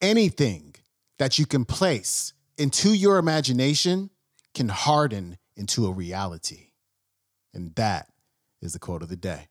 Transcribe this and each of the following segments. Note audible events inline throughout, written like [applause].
anything that you can place into your imagination can harden into a reality. And that is the quote of the day.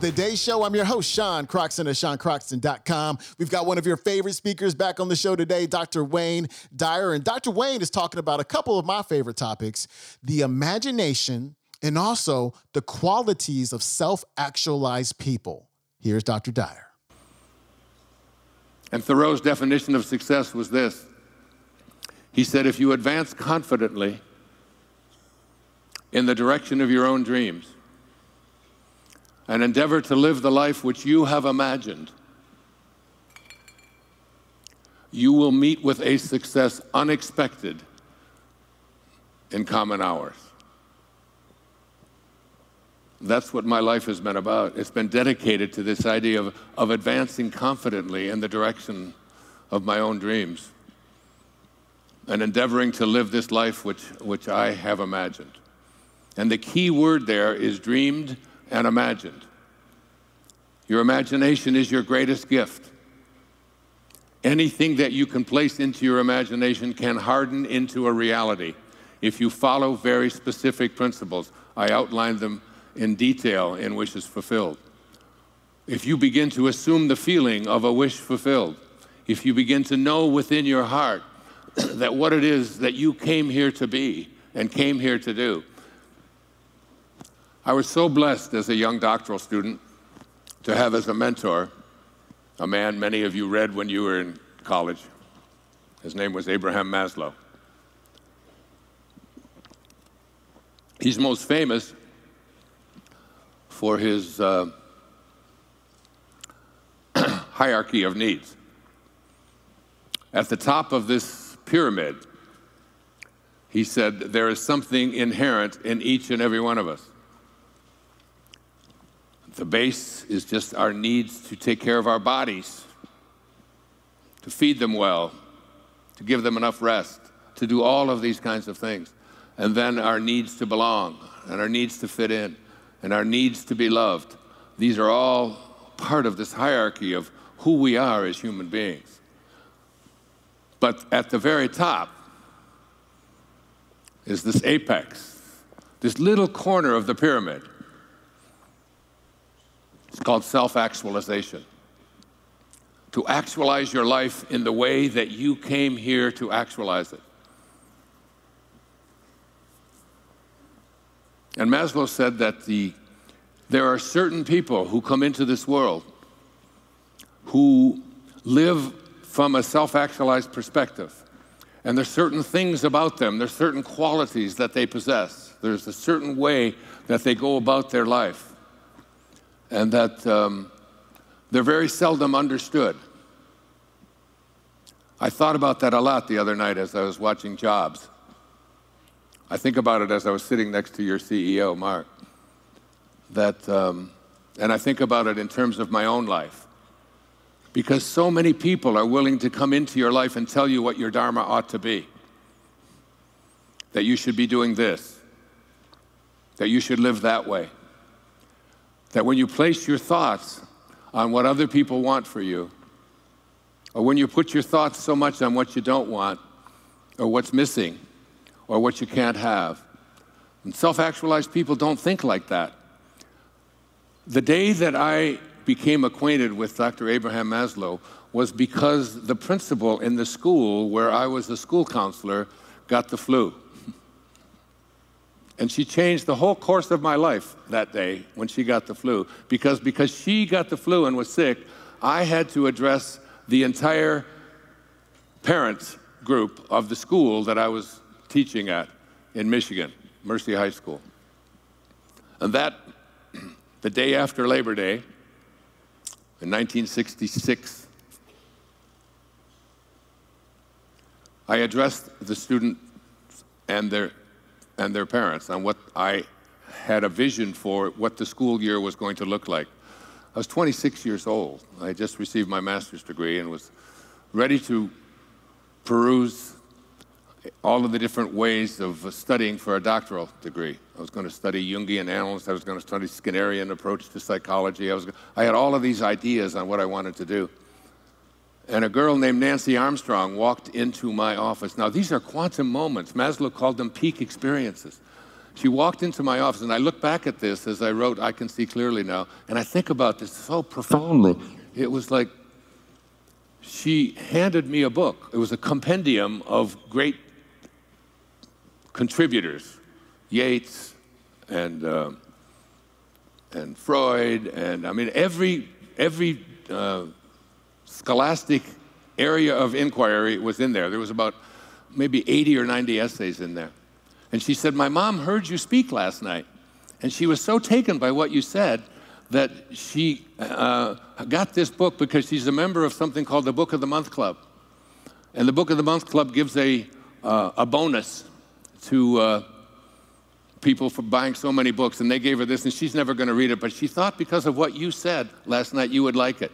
The Day Show. I'm your host, Sean Croxton of SeanCroxton.com. We've got one of your favorite speakers back on the show today, Dr. Wayne Dyer. And Dr. Wayne is talking about a couple of my favorite topics the imagination and also the qualities of self actualized people. Here's Dr. Dyer. And Thoreau's definition of success was this He said, if you advance confidently in the direction of your own dreams, and endeavor to live the life which you have imagined, you will meet with a success unexpected in common hours. That's what my life has been about. It's been dedicated to this idea of, of advancing confidently in the direction of my own dreams and endeavoring to live this life which, which I have imagined. And the key word there is dreamed and imagined. Your imagination is your greatest gift. Anything that you can place into your imagination can harden into a reality if you follow very specific principles. I outlined them in detail in Wishes Fulfilled. If you begin to assume the feeling of a wish fulfilled, if you begin to know within your heart [clears throat] that what it is that you came here to be and came here to do, I was so blessed as a young doctoral student to have as a mentor a man many of you read when you were in college. His name was Abraham Maslow. He's most famous for his uh, [clears throat] hierarchy of needs. At the top of this pyramid, he said, There is something inherent in each and every one of us. The base is just our needs to take care of our bodies, to feed them well, to give them enough rest, to do all of these kinds of things. And then our needs to belong, and our needs to fit in, and our needs to be loved. These are all part of this hierarchy of who we are as human beings. But at the very top is this apex, this little corner of the pyramid it's called self actualization. To actualize your life in the way that you came here to actualize it. And Maslow said that the, there are certain people who come into this world who live from a self actualized perspective. And there's certain things about them, there's certain qualities that they possess, there's a certain way that they go about their life and that um, they're very seldom understood. I thought about that a lot the other night as I was watching Jobs. I think about it as I was sitting next to your CEO, Mark. That, um, and I think about it in terms of my own life. Because so many people are willing to come into your life and tell you what your Dharma ought to be. That you should be doing this, that you should live that way. That when you place your thoughts on what other people want for you, or when you put your thoughts so much on what you don't want, or what's missing, or what you can't have, and self actualized people don't think like that. The day that I became acquainted with Dr. Abraham Maslow was because the principal in the school where I was the school counselor got the flu. And she changed the whole course of my life that day when she got the flu. Because, because she got the flu and was sick, I had to address the entire parent group of the school that I was teaching at in Michigan, Mercy High School. And that, [clears throat] the day after Labor Day, in 1966, I addressed the student and their, and their parents on what I had a vision for what the school year was going to look like. I was 26 years old. I just received my master's degree and was ready to peruse all of the different ways of studying for a doctoral degree. I was going to study Jungian analysis. I was going to study Skinnerian approach to psychology. I, was, I had all of these ideas on what I wanted to do. And a girl named Nancy Armstrong walked into my office. Now, these are quantum moments. Maslow called them peak experiences. She walked into my office, and I look back at this as I wrote, I Can See Clearly Now, and I think about this so profoundly. It was like she handed me a book. It was a compendium of great contributors Yeats and, uh, and Freud, and I mean, every, every uh, scholastic area of inquiry was in there. There was about maybe 80 or 90 essays in there. And she said, My mom heard you speak last night. And she was so taken by what you said that she uh, got this book because she's a member of something called the Book of the Month Club. And the Book of the Month Club gives a, uh, a bonus to uh, people for buying so many books. And they gave her this, and she's never going to read it, but she thought because of what you said last night, you would like it.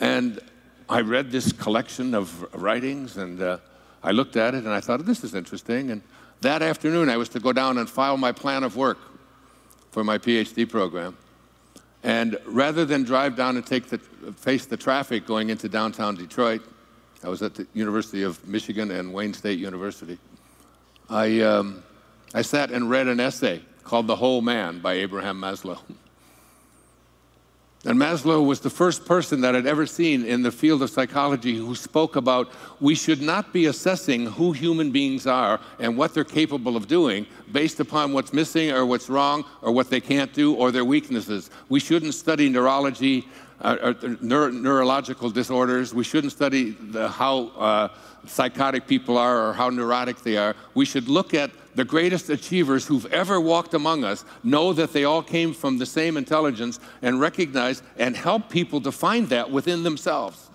And I read this collection of writings, and uh, I looked at it, and I thought, this is interesting. And that afternoon, I was to go down and file my plan of work for my PhD program. And rather than drive down and take the, face the traffic going into downtown Detroit, I was at the University of Michigan and Wayne State University. I, um, I sat and read an essay called The Whole Man by Abraham Maslow. [laughs] And Maslow was the first person that I'd ever seen in the field of psychology who spoke about we should not be assessing who human beings are and what they're capable of doing based upon what's missing or what's wrong or what they can't do or their weaknesses. We shouldn't study neurology uh, neuro- neurological disorders. We shouldn't study the, how uh, psychotic people are or how neurotic they are. We should look at the greatest achievers who've ever walked among us, know that they all came from the same intelligence, and recognize and help people to find that within themselves.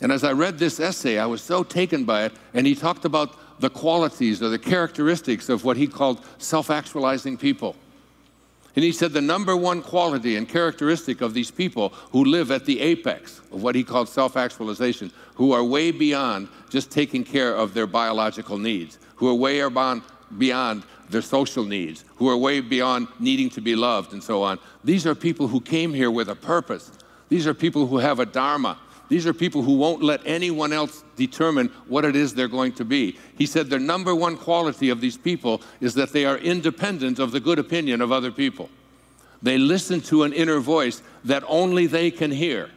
And as I read this essay, I was so taken by it, and he talked about the qualities or the characteristics of what he called self actualizing people. And he said the number one quality and characteristic of these people who live at the apex of what he called self actualization, who are way beyond just taking care of their biological needs, who are way beyond, beyond their social needs, who are way beyond needing to be loved and so on. These are people who came here with a purpose. These are people who have a dharma. These are people who won't let anyone else determine what it is they're going to be. He said the number one quality of these people is that they are independent of the good opinion of other people. They listen to an inner voice that only they can hear.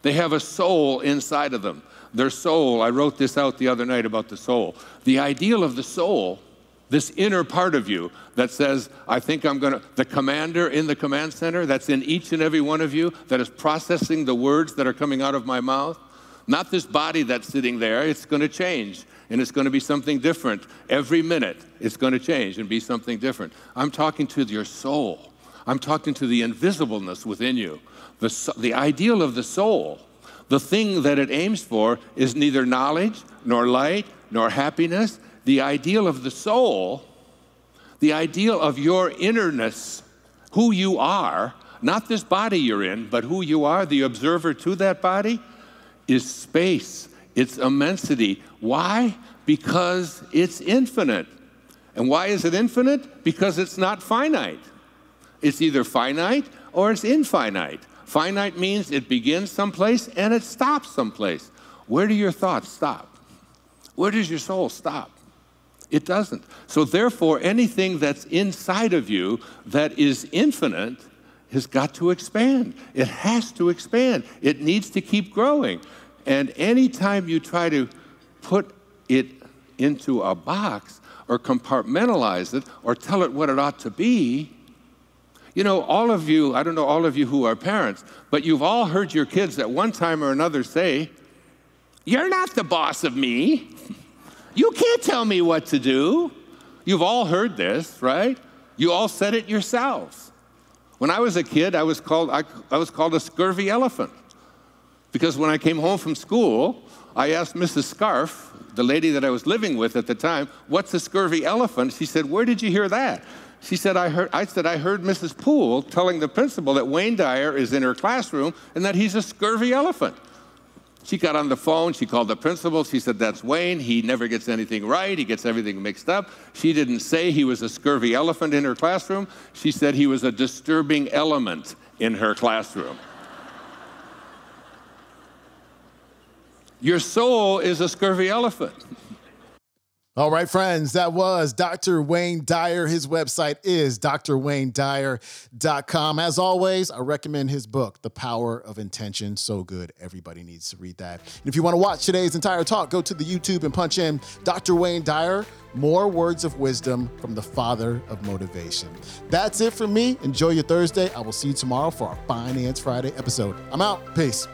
They have a soul inside of them. Their soul, I wrote this out the other night about the soul. The ideal of the soul this inner part of you that says, I think I'm going to, the commander in the command center that's in each and every one of you that is processing the words that are coming out of my mouth. Not this body that's sitting there, it's going to change and it's going to be something different. Every minute, it's going to change and be something different. I'm talking to your soul, I'm talking to the invisibleness within you. The, the ideal of the soul, the thing that it aims for, is neither knowledge, nor light, nor happiness the ideal of the soul, the ideal of your innerness, who you are, not this body you're in, but who you are, the observer to that body, is space, it's immensity. Why? Because it's infinite. And why is it infinite? Because it's not finite. It's either finite or it's infinite. Finite means it begins someplace and it stops someplace. Where do your thoughts stop? Where does your soul stop? It doesn't. So, therefore, anything that's inside of you that is infinite has got to expand. It has to expand. It needs to keep growing. And anytime you try to put it into a box or compartmentalize it or tell it what it ought to be, you know, all of you, I don't know all of you who are parents, but you've all heard your kids at one time or another say, You're not the boss of me. [laughs] You can't tell me what to do. You've all heard this, right? You all said it yourselves. When I was a kid, I was called, I, I was called a scurvy elephant because when I came home from school, I asked Mrs. Scarf, the lady that I was living with at the time, what's a scurvy elephant? She said, Where did you hear that? She said, I, heard, I said, I heard Mrs. Poole telling the principal that Wayne Dyer is in her classroom and that he's a scurvy elephant. She got on the phone. She called the principal. She said, That's Wayne. He never gets anything right. He gets everything mixed up. She didn't say he was a scurvy elephant in her classroom. She said he was a disturbing element in her classroom. Your soul is a scurvy elephant. All right, friends, that was Dr. Wayne Dyer. His website is drwaynedyer.com. As always, I recommend his book, The Power of Intention. So good. Everybody needs to read that. And if you want to watch today's entire talk, go to the YouTube and punch in Dr. Wayne Dyer, more words of wisdom from the father of motivation. That's it for me. Enjoy your Thursday. I will see you tomorrow for our Finance Friday episode. I'm out. Peace.